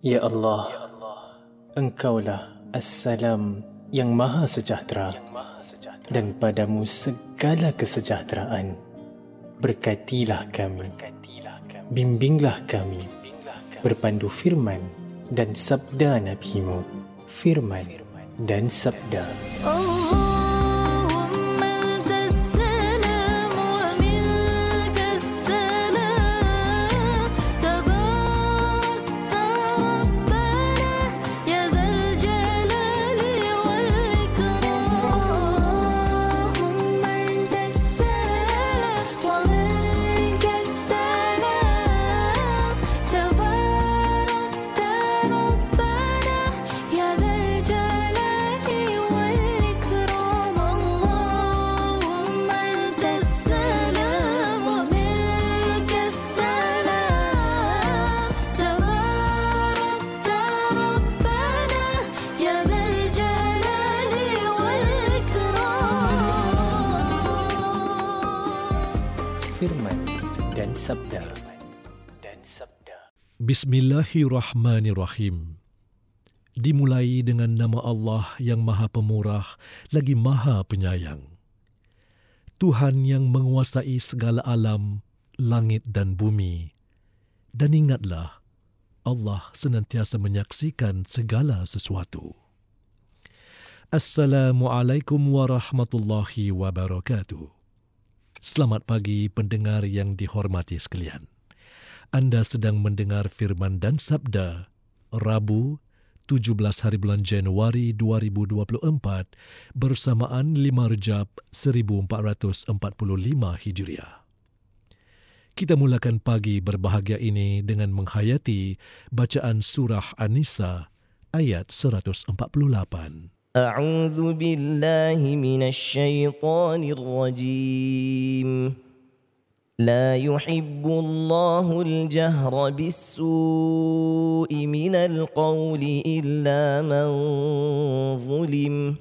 Ya Allah, Engkaulah Assalam yang Maha Sejahtera dan padamu segala kesejahteraan. Berkatilah kami, bimbinglah kami berpandu firman dan sabda NabiMu, Firman dan sabda. Oh. Bismillahirrahmanirrahim. Dimulai dengan nama Allah yang Maha Pemurah lagi Maha Penyayang. Tuhan yang menguasai segala alam, langit dan bumi. Dan ingatlah, Allah senantiasa menyaksikan segala sesuatu. Assalamualaikum warahmatullahi wabarakatuh. Selamat pagi pendengar yang dihormati sekalian. Anda sedang mendengar firman dan sabda Rabu 17 hari bulan Januari 2024 bersamaan 5 Rejab 1445 Hijriah. Kita mulakan pagi berbahagia ini dengan menghayati bacaan surah An-Nisa ayat 148. A'udzu billahi minasy syaithanir rajim. لا يحب الله الجهر بالسوء من القول إلا من ظلم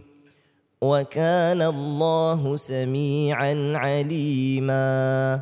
وكان الله سميعا عليما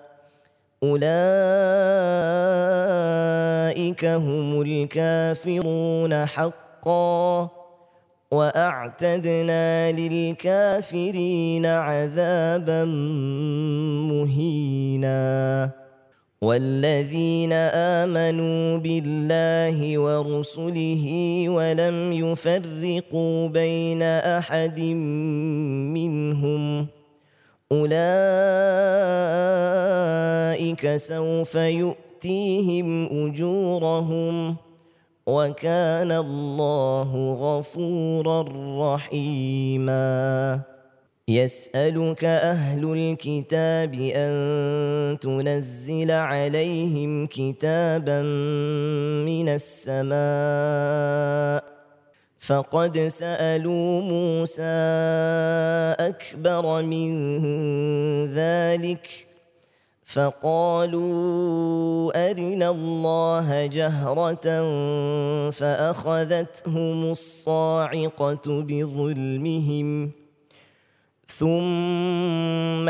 أولئك هم الكافرون حقا وأعتدنا للكافرين عذابا مهينا. والذين آمنوا بالله ورسله ولم يفرقوا بين أحد منهم أولئك سوف يؤتيهم أجورهم وكان الله غفورا رحيما. يسألك أهل الكتاب أن تنزل عليهم كتابا من السماء فقد سألوا موسى أكبر من ذلك فقالوا أرنا الله جهرة فأخذتهم الصاعقة بظلمهم ثم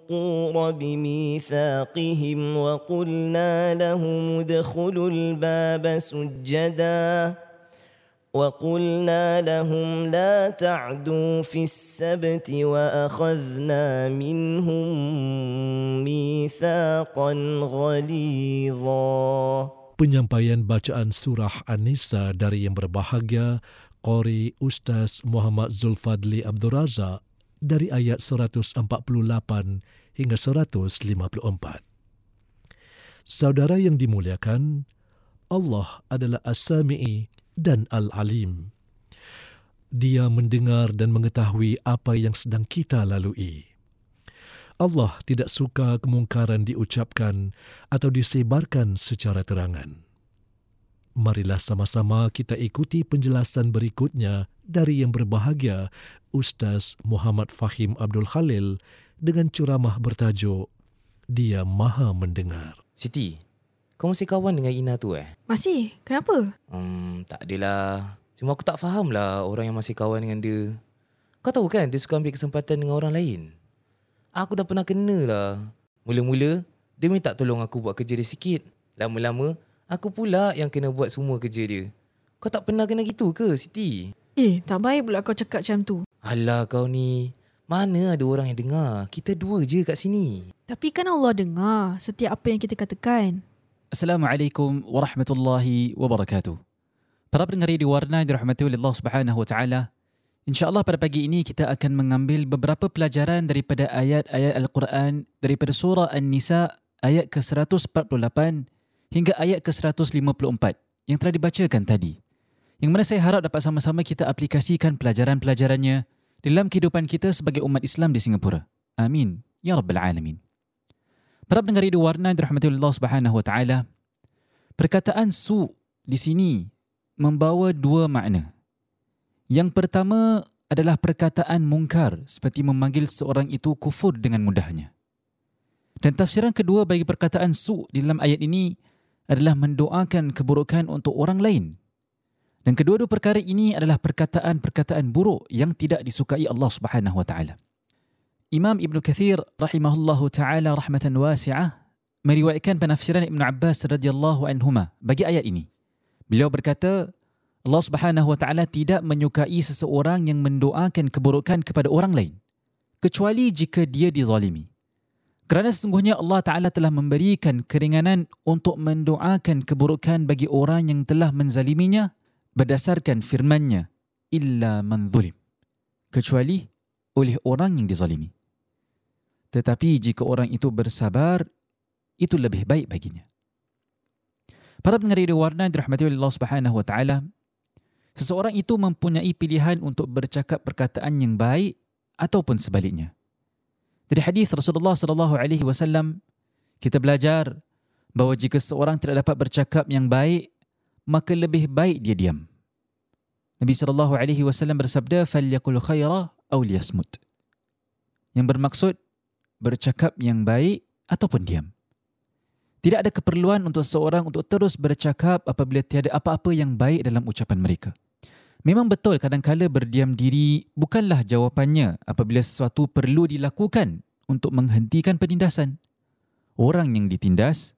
الطور بميثاقهم وقلنا لهم ادخلوا الباب سجدا وقلنا لهم لا تعدوا في السبت واخذنا منهم ميثاقا غليظا Penyampaian bacaan surah An-Nisa dari yang berbahagia Qori Ustaz Muhammad Zulfadli Abdul Razak dari ayat 148 hingga 154. Saudara yang dimuliakan, Allah adalah As-Sami'i dan Al-Alim. Dia mendengar dan mengetahui apa yang sedang kita lalui. Allah tidak suka kemungkaran diucapkan atau disebarkan secara terangan. Marilah sama-sama kita ikuti penjelasan berikutnya dari yang berbahagia Ustaz Muhammad Fahim Abdul Khalil dengan ceramah bertajuk Dia Maha Mendengar. Siti, kau masih kawan dengan Ina tu eh? Masih? Kenapa? Hmm, tak adalah. Cuma aku tak faham lah orang yang masih kawan dengan dia. Kau tahu kan dia suka ambil kesempatan dengan orang lain? Aku dah pernah kena lah. Mula-mula, dia minta tolong aku buat kerja dia sikit. Lama-lama, aku pula yang kena buat semua kerja dia. Kau tak pernah kena gitu ke, Siti? Eh, tak baik pula kau cakap macam tu. Alah kau ni. Mana ada orang yang dengar? Kita dua je kat sini. Tapi kan Allah dengar setiap apa yang kita katakan. Assalamualaikum warahmatullahi wabarakatuh. Para pendengar di Warna yang dirahmati oleh Allah Subhanahu wa taala. InsyaAllah pada pagi ini kita akan mengambil beberapa pelajaran daripada ayat-ayat Al-Quran daripada surah An-Nisa ayat ke-148 hingga ayat ke-154 yang telah dibacakan tadi. Yang mana saya harap dapat sama-sama kita aplikasikan pelajaran-pelajarannya dalam kehidupan kita sebagai umat Islam di Singapura. Amin. Ya Rabbal Alamin. Para pendengar di Warna dirahmati Allah Subhanahu wa taala. Perkataan su di sini membawa dua makna. Yang pertama adalah perkataan mungkar seperti memanggil seorang itu kufur dengan mudahnya. Dan tafsiran kedua bagi perkataan su dalam ayat ini adalah mendoakan keburukan untuk orang lain. Dan kedua-dua perkara ini adalah perkataan-perkataan buruk yang tidak disukai Allah Subhanahu wa taala. Imam Ibn Kathir rahimahullahu taala rahmatan wasi'ah meriwayatkan penafsiran Ibn Abbas radhiyallahu anhuma bagi ayat ini. Beliau berkata, Allah Subhanahu wa taala tidak menyukai seseorang yang mendoakan keburukan kepada orang lain kecuali jika dia dizalimi. Kerana sesungguhnya Allah Taala telah memberikan keringanan untuk mendoakan keburukan bagi orang yang telah menzaliminya berdasarkan firman-Nya illa man zulim kecuali oleh orang yang dizalimi. Tetapi jika orang itu bersabar, itu lebih baik baginya. Para pendengar radio warna yang dirahmati oleh Allah Subhanahu wa taala, seseorang itu mempunyai pilihan untuk bercakap perkataan yang baik ataupun sebaliknya. Dari hadis Rasulullah sallallahu alaihi wasallam kita belajar bahawa jika seorang tidak dapat bercakap yang baik, maka lebih baik dia diam. Nabi sallallahu alaihi wasallam bersabda, "Falyakul khaira aw liyasmut." Yang bermaksud bercakap yang baik ataupun diam. Tidak ada keperluan untuk seorang untuk terus bercakap apabila tiada apa-apa yang baik dalam ucapan mereka. Memang betul kadang-kala berdiam diri bukanlah jawapannya apabila sesuatu perlu dilakukan untuk menghentikan penindasan. Orang yang ditindas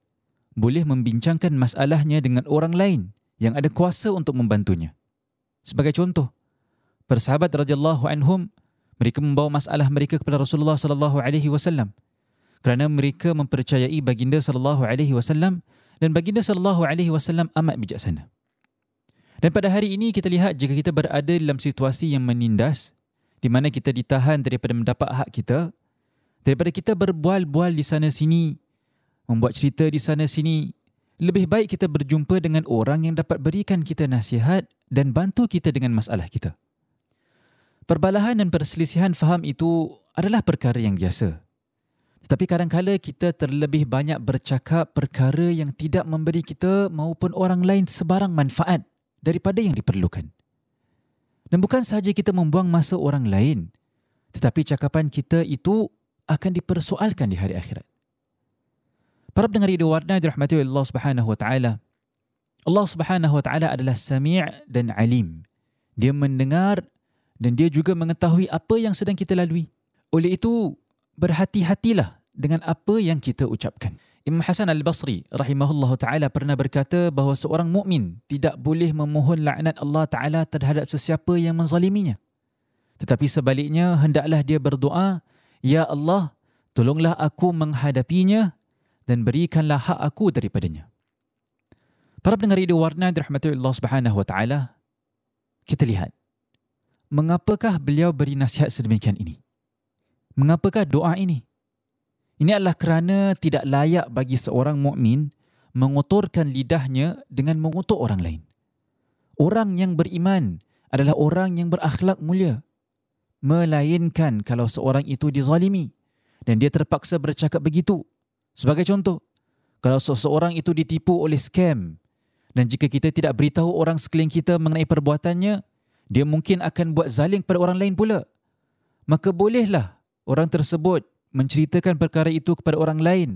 boleh membincangkan masalahnya dengan orang lain yang ada kuasa untuk membantunya. Sebagai contoh, persahabat radhiyallahu anhum mereka membawa masalah mereka kepada Rasulullah sallallahu alaihi wasallam kerana mereka mempercayai baginda sallallahu alaihi wasallam dan baginda sallallahu alaihi wasallam amat bijaksana. Dan pada hari ini kita lihat jika kita berada dalam situasi yang menindas di mana kita ditahan daripada mendapat hak kita daripada kita berbual-bual di sana sini membuat cerita di sana sini lebih baik kita berjumpa dengan orang yang dapat berikan kita nasihat dan bantu kita dengan masalah kita. Perbalahan dan perselisihan faham itu adalah perkara yang biasa. Tetapi kadang-kala kita terlebih banyak bercakap perkara yang tidak memberi kita maupun orang lain sebarang manfaat daripada yang diperlukan. Dan bukan sahaja kita membuang masa orang lain, Tetapi cakapan kita itu akan dipersoalkan di hari akhirat. Para pendengar di warna dirahmati oleh Allah Subhanahu wa taala. Allah Subhanahu wa taala adalah Sami' dan Alim. Dia mendengar dan dia juga mengetahui apa yang sedang kita lalui. Oleh itu, berhati-hatilah dengan apa yang kita ucapkan. Imam Hasan Al-Basri rahimahullah taala pernah berkata bahawa seorang mukmin tidak boleh memohon laknat Allah taala terhadap sesiapa yang menzaliminya. Tetapi sebaliknya hendaklah dia berdoa, "Ya Allah, tolonglah aku menghadapinya dan berikanlah hak aku daripadanya." Para pendengar radio warna dirahmati Allah Subhanahu wa taala, kita lihat mengapakah beliau beri nasihat sedemikian ini? Mengapakah doa ini? Ini adalah kerana tidak layak bagi seorang mukmin mengotorkan lidahnya dengan mengutuk orang lain. Orang yang beriman adalah orang yang berakhlak mulia. Melainkan kalau seorang itu dizalimi dan dia terpaksa bercakap begitu. Sebagai contoh, kalau seseorang itu ditipu oleh scam dan jika kita tidak beritahu orang sekeliling kita mengenai perbuatannya, dia mungkin akan buat zalim kepada orang lain pula. Maka bolehlah orang tersebut menceritakan perkara itu kepada orang lain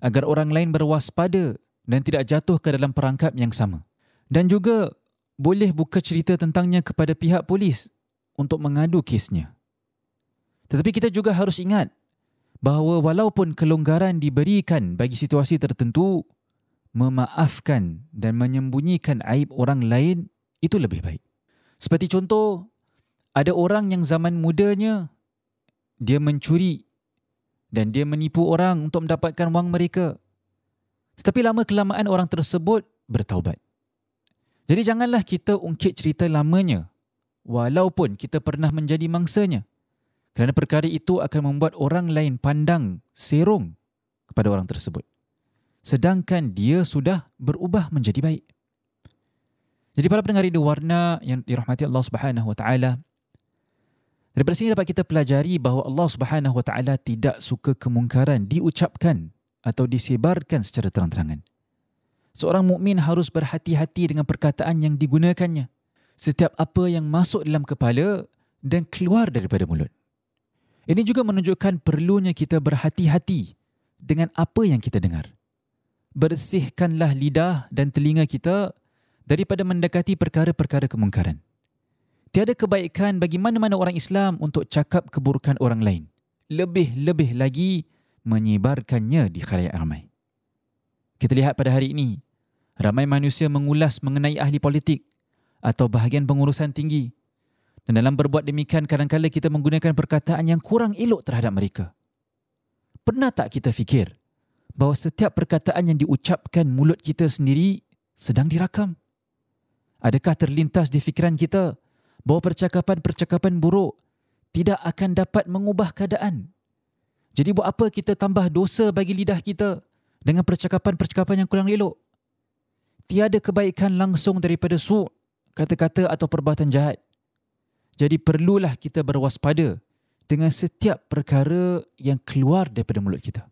agar orang lain berwaspada dan tidak jatuh ke dalam perangkap yang sama. Dan juga boleh buka cerita tentangnya kepada pihak polis untuk mengadu kesnya. Tetapi kita juga harus ingat bahawa walaupun kelonggaran diberikan bagi situasi tertentu, memaafkan dan menyembunyikan aib orang lain itu lebih baik. Seperti contoh, ada orang yang zaman mudanya dia mencuri dan dia menipu orang untuk mendapatkan wang mereka. Tetapi lama kelamaan orang tersebut bertaubat. Jadi janganlah kita ungkit cerita lamanya walaupun kita pernah menjadi mangsanya. Kerana perkara itu akan membuat orang lain pandang serong kepada orang tersebut. Sedangkan dia sudah berubah menjadi baik. Jadi para pendengar di warna yang dirahmati Allah Subhanahu Wa Taala, Daripada sini dapat kita pelajari bahawa Allah Subhanahu Wa Taala tidak suka kemungkaran diucapkan atau disebarkan secara terang-terangan. Seorang mukmin harus berhati-hati dengan perkataan yang digunakannya. Setiap apa yang masuk dalam kepala dan keluar daripada mulut. Ini juga menunjukkan perlunya kita berhati-hati dengan apa yang kita dengar. Bersihkanlah lidah dan telinga kita daripada mendekati perkara-perkara kemungkaran. Tiada kebaikan bagi mana-mana orang Islam untuk cakap keburukan orang lain. Lebih-lebih lagi menyebarkannya di khalayak ramai. Kita lihat pada hari ini, ramai manusia mengulas mengenai ahli politik atau bahagian pengurusan tinggi. Dan dalam berbuat demikian, kadang-kadang kita menggunakan perkataan yang kurang elok terhadap mereka. Pernah tak kita fikir bahawa setiap perkataan yang diucapkan mulut kita sendiri sedang dirakam? Adakah terlintas di fikiran kita bahawa percakapan-percakapan buruk tidak akan dapat mengubah keadaan. Jadi buat apa kita tambah dosa bagi lidah kita dengan percakapan-percakapan yang kurang elok? Tiada kebaikan langsung daripada su' kata-kata atau perbuatan jahat. Jadi perlulah kita berwaspada dengan setiap perkara yang keluar daripada mulut kita.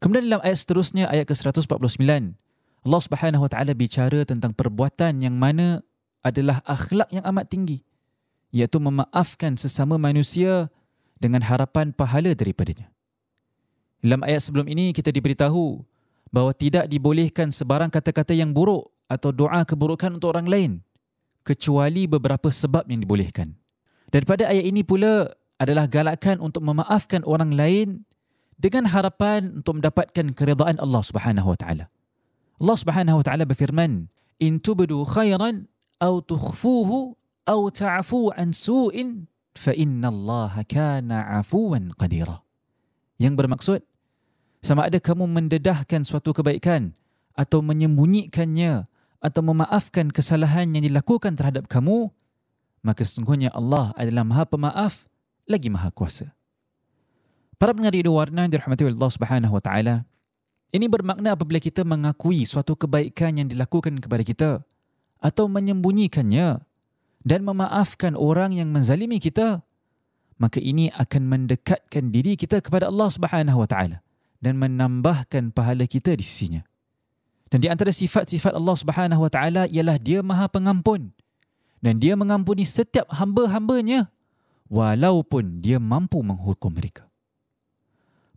Kemudian dalam ayat seterusnya ayat ke-149 Allah Subhanahu Wa Taala bicara tentang perbuatan yang mana adalah akhlak yang amat tinggi iaitu memaafkan sesama manusia dengan harapan pahala daripadanya. Dalam ayat sebelum ini kita diberitahu bahawa tidak dibolehkan sebarang kata-kata yang buruk atau doa keburukan untuk orang lain kecuali beberapa sebab yang dibolehkan. Dan pada ayat ini pula adalah galakan untuk memaafkan orang lain dengan harapan untuk mendapatkan keridaan Allah Subhanahu wa taala. Allah Subhanahu wa taala berfirman, "In tubdu khairan أو تخفوه أو تعفو عن سوء فإن الله كان عفوا قديرا yang bermaksud sama ada kamu mendedahkan suatu kebaikan atau menyembunyikannya atau memaafkan kesalahan yang dilakukan terhadap kamu maka sesungguhnya Allah adalah Maha Pemaaf lagi Maha Kuasa. Para pendengar di warna dirahmati Allah Subhanahu wa taala. Ini bermakna apabila kita mengakui suatu kebaikan yang dilakukan kepada kita, atau menyembunyikannya dan memaafkan orang yang menzalimi kita maka ini akan mendekatkan diri kita kepada Allah Subhanahu wa taala dan menambahkan pahala kita di sisinya dan di antara sifat-sifat Allah Subhanahu wa taala ialah dia Maha Pengampun dan dia mengampuni setiap hamba-hambanya walaupun dia mampu menghukum mereka.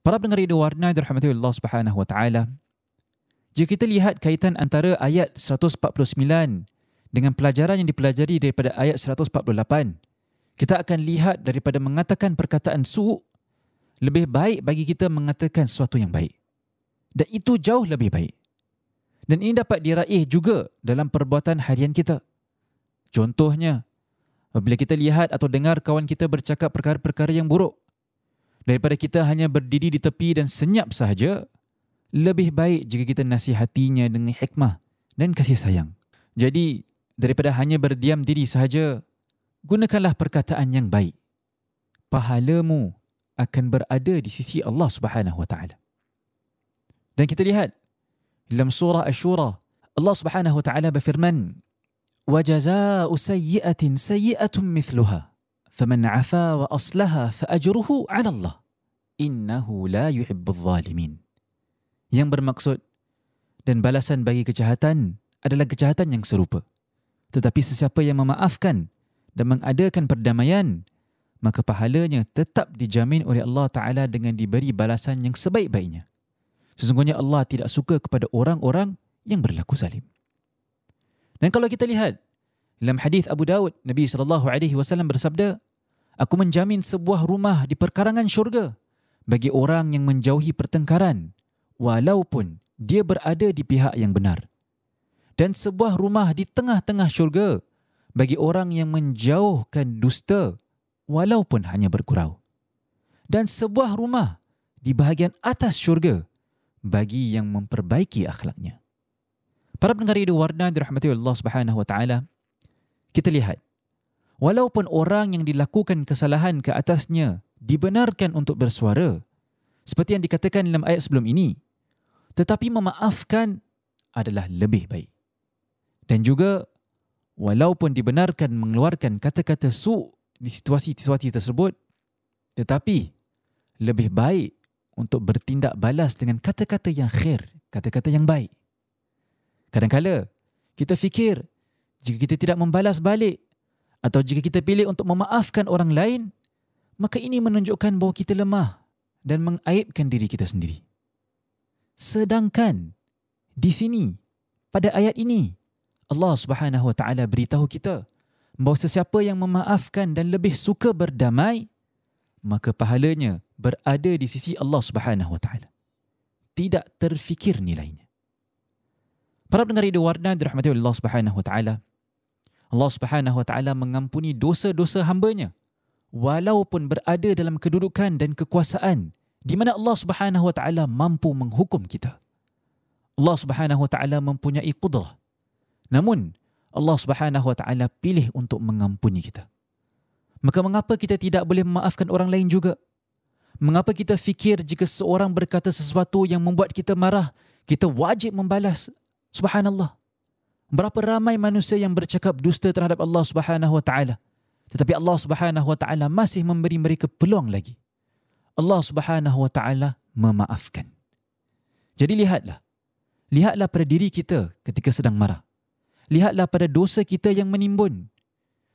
Para pendengar Radio Warna dirahmati Allah Subhanahu wa taala. Jika kita lihat kaitan antara ayat 149 dengan pelajaran yang dipelajari daripada ayat 148, kita akan lihat daripada mengatakan perkataan su lebih baik bagi kita mengatakan sesuatu yang baik. Dan itu jauh lebih baik. Dan ini dapat diraih juga dalam perbuatan harian kita. Contohnya, apabila kita lihat atau dengar kawan kita bercakap perkara-perkara yang buruk, daripada kita hanya berdiri di tepi dan senyap sahaja, lebih baik jika kita nasihatinya dengan hikmah dan kasih sayang. Jadi, daripada hanya berdiam diri sahaja, gunakanlah perkataan yang baik. Pahalamu akan berada di sisi Allah Subhanahu wa taala. Dan kita lihat dalam surah Asy-Syura, Allah Subhanahu wa taala berfirman, "Wa jazaa'u sayyi'atin sayyi'atun mithluha, faman 'afa wa aslaha fa ajruhu 'ala Allah. Innahu la yuhibbul zalimin." Yang bermaksud dan balasan bagi kejahatan adalah kejahatan yang serupa. Tetapi sesiapa yang memaafkan dan mengadakan perdamaian, maka pahalanya tetap dijamin oleh Allah Ta'ala dengan diberi balasan yang sebaik-baiknya. Sesungguhnya Allah tidak suka kepada orang-orang yang berlaku zalim. Dan kalau kita lihat dalam hadis Abu Daud, Nabi sallallahu alaihi wasallam bersabda, "Aku menjamin sebuah rumah di perkarangan syurga bagi orang yang menjauhi pertengkaran walaupun dia berada di pihak yang benar." Dan sebuah rumah di tengah-tengah syurga bagi orang yang menjauhkan dusta walaupun hanya bergurau. Dan sebuah rumah di bahagian atas syurga bagi yang memperbaiki akhlaknya. Para pendengar Radio Warna dirahmati Allah Subhanahu wa taala. Kita lihat walaupun orang yang dilakukan kesalahan ke atasnya dibenarkan untuk bersuara seperti yang dikatakan dalam ayat sebelum ini tetapi memaafkan adalah lebih baik. Dan juga walaupun dibenarkan mengeluarkan kata-kata su di situasi-situasi tersebut tetapi lebih baik untuk bertindak balas dengan kata-kata yang khair, kata-kata yang baik. Kadang-kala kita fikir jika kita tidak membalas balik atau jika kita pilih untuk memaafkan orang lain, maka ini menunjukkan bahawa kita lemah dan mengaibkan diri kita sendiri. Sedangkan di sini pada ayat ini Allah Subhanahu Wa Taala beritahu kita bahawa sesiapa yang memaafkan dan lebih suka berdamai maka pahalanya berada di sisi Allah Subhanahu Wa Taala. Tidak terfikir nilainya. Para pendengar Radio Warna dirahmati oleh Allah Subhanahu Wa Taala. Allah Subhanahu Wa Taala mengampuni dosa-dosa hambanya walaupun berada dalam kedudukan dan kekuasaan di mana Allah Subhanahu Wa Taala mampu menghukum kita. Allah Subhanahu Wa Taala mempunyai kudrah. Namun Allah Subhanahu Wa Taala pilih untuk mengampuni kita. Maka mengapa kita tidak boleh memaafkan orang lain juga? Mengapa kita fikir jika seorang berkata sesuatu yang membuat kita marah, kita wajib membalas? Subhanallah. Berapa ramai manusia yang bercakap dusta terhadap Allah Subhanahu Wa Taala, tetapi Allah Subhanahu Wa Taala masih memberi mereka peluang lagi. Allah Subhanahu Wa Taala memaafkan. Jadi lihatlah. Lihatlah pada diri kita ketika sedang marah. Lihatlah pada dosa kita yang menimbun.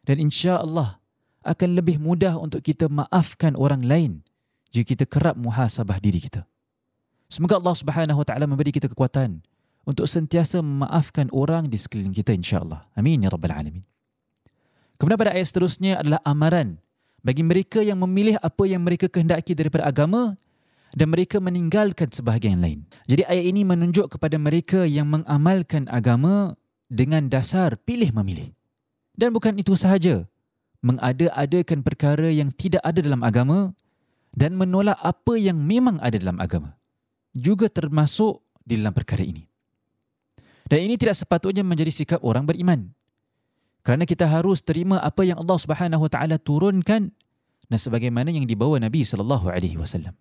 Dan insya Allah akan lebih mudah untuk kita maafkan orang lain jika kita kerap muhasabah diri kita. Semoga Allah Subhanahu Wa Taala memberi kita kekuatan untuk sentiasa memaafkan orang di sekeliling kita insya-Allah. Amin ya rabbal alamin. Kemudian pada ayat seterusnya adalah amaran bagi mereka yang memilih apa yang mereka kehendaki daripada agama dan mereka meninggalkan sebahagian lain. Jadi ayat ini menunjuk kepada mereka yang mengamalkan agama dengan dasar pilih memilih. Dan bukan itu sahaja, mengada-adakan perkara yang tidak ada dalam agama dan menolak apa yang memang ada dalam agama juga termasuk di dalam perkara ini. Dan ini tidak sepatutnya menjadi sikap orang beriman. Kerana kita harus terima apa yang Allah Subhanahu Wa Taala turunkan dan sebagaimana yang dibawa Nabi sallallahu alaihi wasallam.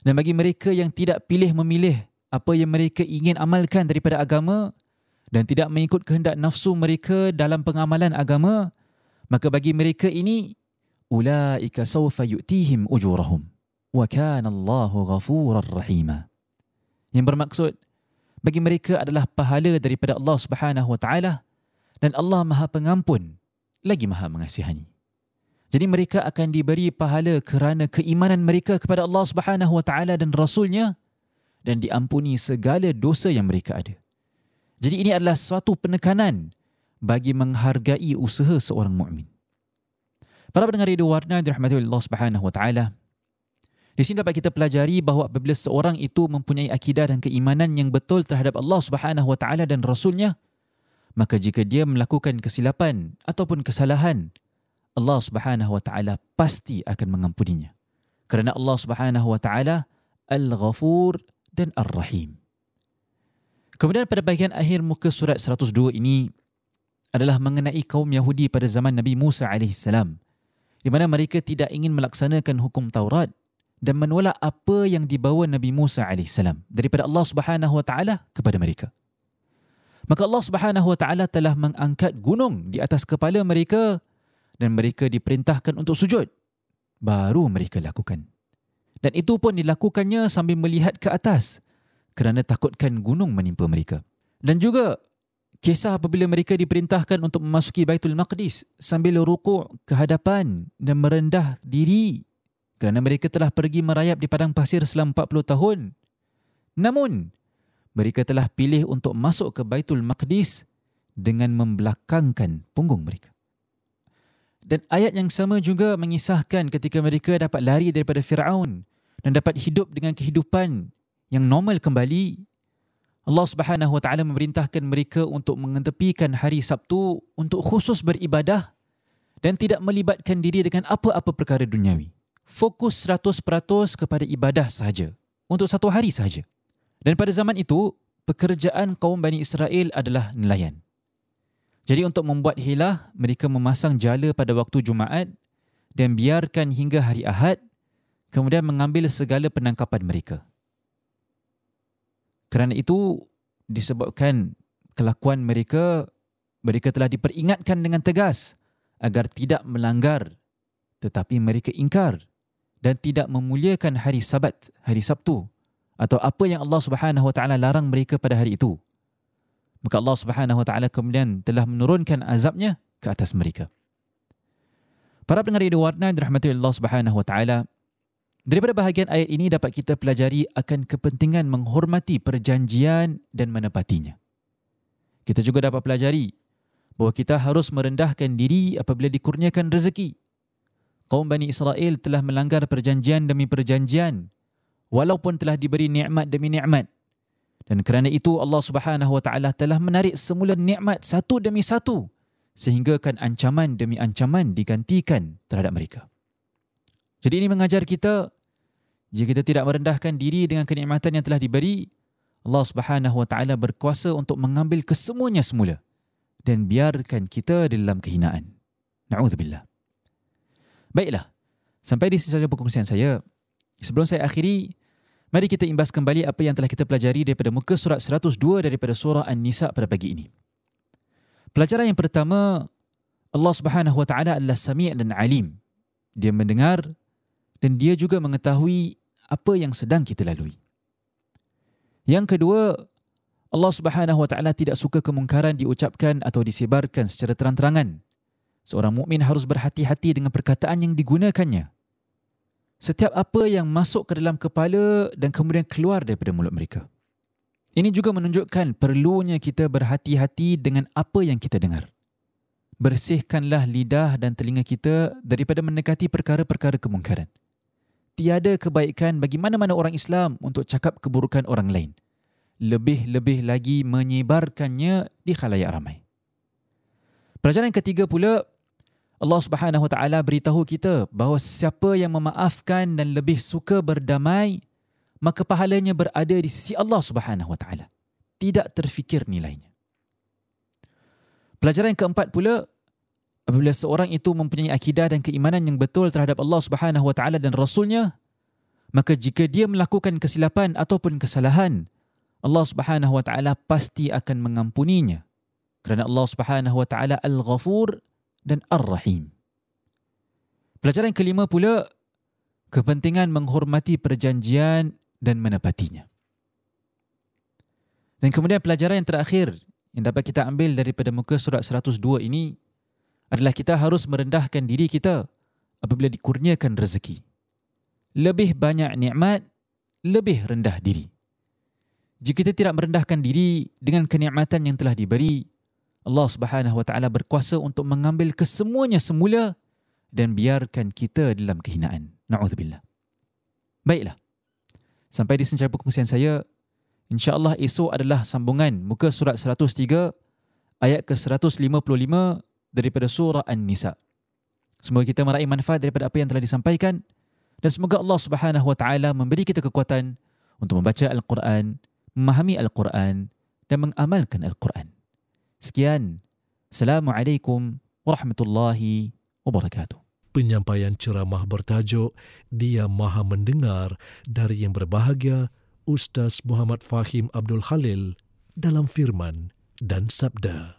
Dan bagi mereka yang tidak pilih memilih apa yang mereka ingin amalkan daripada agama dan tidak mengikut kehendak nafsu mereka dalam pengamalan agama, maka bagi mereka ini ulaika sawfa yu'tihim ujurahum wa kana Allahu ghafurar rahima yang bermaksud bagi mereka adalah pahala daripada Allah Subhanahu wa taala dan Allah Maha Pengampun lagi Maha Mengasihani Jadi mereka akan diberi pahala kerana keimanan mereka kepada Allah Subhanahu wa taala dan rasulnya dan diampuni segala dosa yang mereka ada. Jadi ini adalah suatu penekanan bagi menghargai usaha seorang mukmin. Para pendengar radio warna dirahmati oleh Allah Subhanahu wa taala. Di sini dapat kita pelajari bahawa apabila seorang itu mempunyai akidah dan keimanan yang betul terhadap Allah Subhanahu wa taala dan rasulnya, maka jika dia melakukan kesilapan ataupun kesalahan, Allah Subhanahu wa taala pasti akan mengampuninya. Kerana Allah Subhanahu wa taala Al-Ghafur dan Ar-Rahim. Kemudian pada bahagian akhir muka surat 102 ini adalah mengenai kaum Yahudi pada zaman Nabi Musa AS di mana mereka tidak ingin melaksanakan hukum Taurat dan menolak apa yang dibawa Nabi Musa AS daripada Allah Subhanahu Wa Taala kepada mereka. Maka Allah Subhanahu Wa Taala telah mengangkat gunung di atas kepala mereka dan mereka diperintahkan untuk sujud. Baru mereka lakukan. Dan itu pun dilakukannya sambil melihat ke atas kerana takutkan gunung menimpa mereka. Dan juga kisah apabila mereka diperintahkan untuk memasuki Baitul Maqdis sambil rukuk ke hadapan dan merendah diri kerana mereka telah pergi merayap di padang pasir selama 40 tahun. Namun, mereka telah pilih untuk masuk ke Baitul Maqdis dengan membelakangkan punggung mereka. Dan ayat yang sama juga mengisahkan ketika mereka dapat lari daripada Firaun dan dapat hidup dengan kehidupan yang normal kembali. Allah Subhanahu Wa Taala memerintahkan mereka untuk mengetepikan hari Sabtu untuk khusus beribadah dan tidak melibatkan diri dengan apa-apa perkara duniawi. Fokus 100% kepada ibadah sahaja untuk satu hari sahaja. Dan pada zaman itu, pekerjaan kaum Bani Israel adalah nelayan. Jadi untuk membuat hilah, mereka memasang jala pada waktu Jumaat dan biarkan hingga hari Ahad, kemudian mengambil segala penangkapan mereka. Kerana itu, disebabkan kelakuan mereka, mereka telah diperingatkan dengan tegas agar tidak melanggar tetapi mereka ingkar dan tidak memuliakan hari Sabat, hari Sabtu atau apa yang Allah Subhanahu Wa Taala larang mereka pada hari itu. Maka Allah Subhanahu Wa Taala kemudian telah menurunkan azabnya ke atas mereka. Para pendengar radio warna dirahmati Allah Subhanahu Wa Taala, daripada bahagian ayat ini dapat kita pelajari akan kepentingan menghormati perjanjian dan menepatinya. Kita juga dapat pelajari bahawa kita harus merendahkan diri apabila dikurniakan rezeki. Kaum Bani Israel telah melanggar perjanjian demi perjanjian walaupun telah diberi nikmat demi nikmat. Dan kerana itu Allah Subhanahu Wa Taala telah menarik semula nikmat satu demi satu sehingga kan ancaman demi ancaman digantikan terhadap mereka. Jadi ini mengajar kita jika kita tidak merendahkan diri dengan kenikmatan yang telah diberi, Allah Subhanahu Wa Taala berkuasa untuk mengambil kesemuanya semula dan biarkan kita di dalam kehinaan. Nauzubillah. Baiklah. Sampai di sini saja perkongsian saya. Sebelum saya akhiri, Mari kita imbas kembali apa yang telah kita pelajari daripada muka surat 102 daripada surah An-Nisa pada pagi ini. Pelajaran yang pertama, Allah Subhanahu Wa Taala adalah Sami' dan Alim. Dia mendengar dan dia juga mengetahui apa yang sedang kita lalui. Yang kedua, Allah Subhanahu Wa Taala tidak suka kemungkaran diucapkan atau disebarkan secara terang-terangan. Seorang mukmin harus berhati-hati dengan perkataan yang digunakannya setiap apa yang masuk ke dalam kepala dan kemudian keluar daripada mulut mereka. Ini juga menunjukkan perlunya kita berhati-hati dengan apa yang kita dengar. Bersihkanlah lidah dan telinga kita daripada mendekati perkara-perkara kemungkaran. Tiada kebaikan bagi mana-mana orang Islam untuk cakap keburukan orang lain. Lebih-lebih lagi menyebarkannya di khalayak ramai. Pelajaran ketiga pula, Allah Subhanahu Wa Taala beritahu kita bahawa siapa yang memaafkan dan lebih suka berdamai maka pahalanya berada di sisi Allah Subhanahu Wa Taala. Tidak terfikir nilainya. Pelajaran keempat pula apabila seorang itu mempunyai akidah dan keimanan yang betul terhadap Allah Subhanahu Wa Taala dan Rasulnya maka jika dia melakukan kesilapan ataupun kesalahan Allah Subhanahu Wa Taala pasti akan mengampuninya kerana Allah Subhanahu Wa Taala Al-Ghafur dan Ar-Rahim. Pelajaran kelima pula, kepentingan menghormati perjanjian dan menepatinya. Dan kemudian pelajaran yang terakhir yang dapat kita ambil daripada muka surat 102 ini adalah kita harus merendahkan diri kita apabila dikurniakan rezeki. Lebih banyak nikmat, lebih rendah diri. Jika kita tidak merendahkan diri dengan kenikmatan yang telah diberi, Allah Subhanahu Wa Taala berkuasa untuk mengambil kesemuanya semula dan biarkan kita dalam kehinaan. Nauzubillah. Baiklah. Sampai di sini perkongsian saya. InsyaAllah esok adalah sambungan muka surat 103 ayat ke-155 daripada surah An-Nisa. Semoga kita meraih manfaat daripada apa yang telah disampaikan dan semoga Allah Subhanahu Wa Taala memberi kita kekuatan untuk membaca Al-Quran, memahami Al-Quran dan mengamalkan Al-Quran. Sekian. Assalamualaikum warahmatullahi wabarakatuh. Penyampaian ceramah bertajuk Dia Maha Mendengar dari yang berbahagia Ustaz Muhammad Fahim Abdul Khalil dalam firman dan sabda.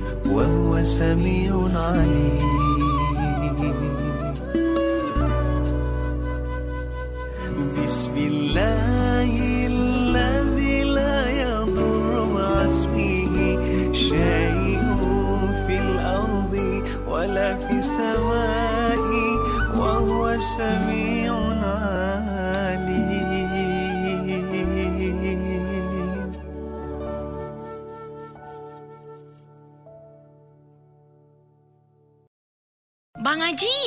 وهو سميع عليم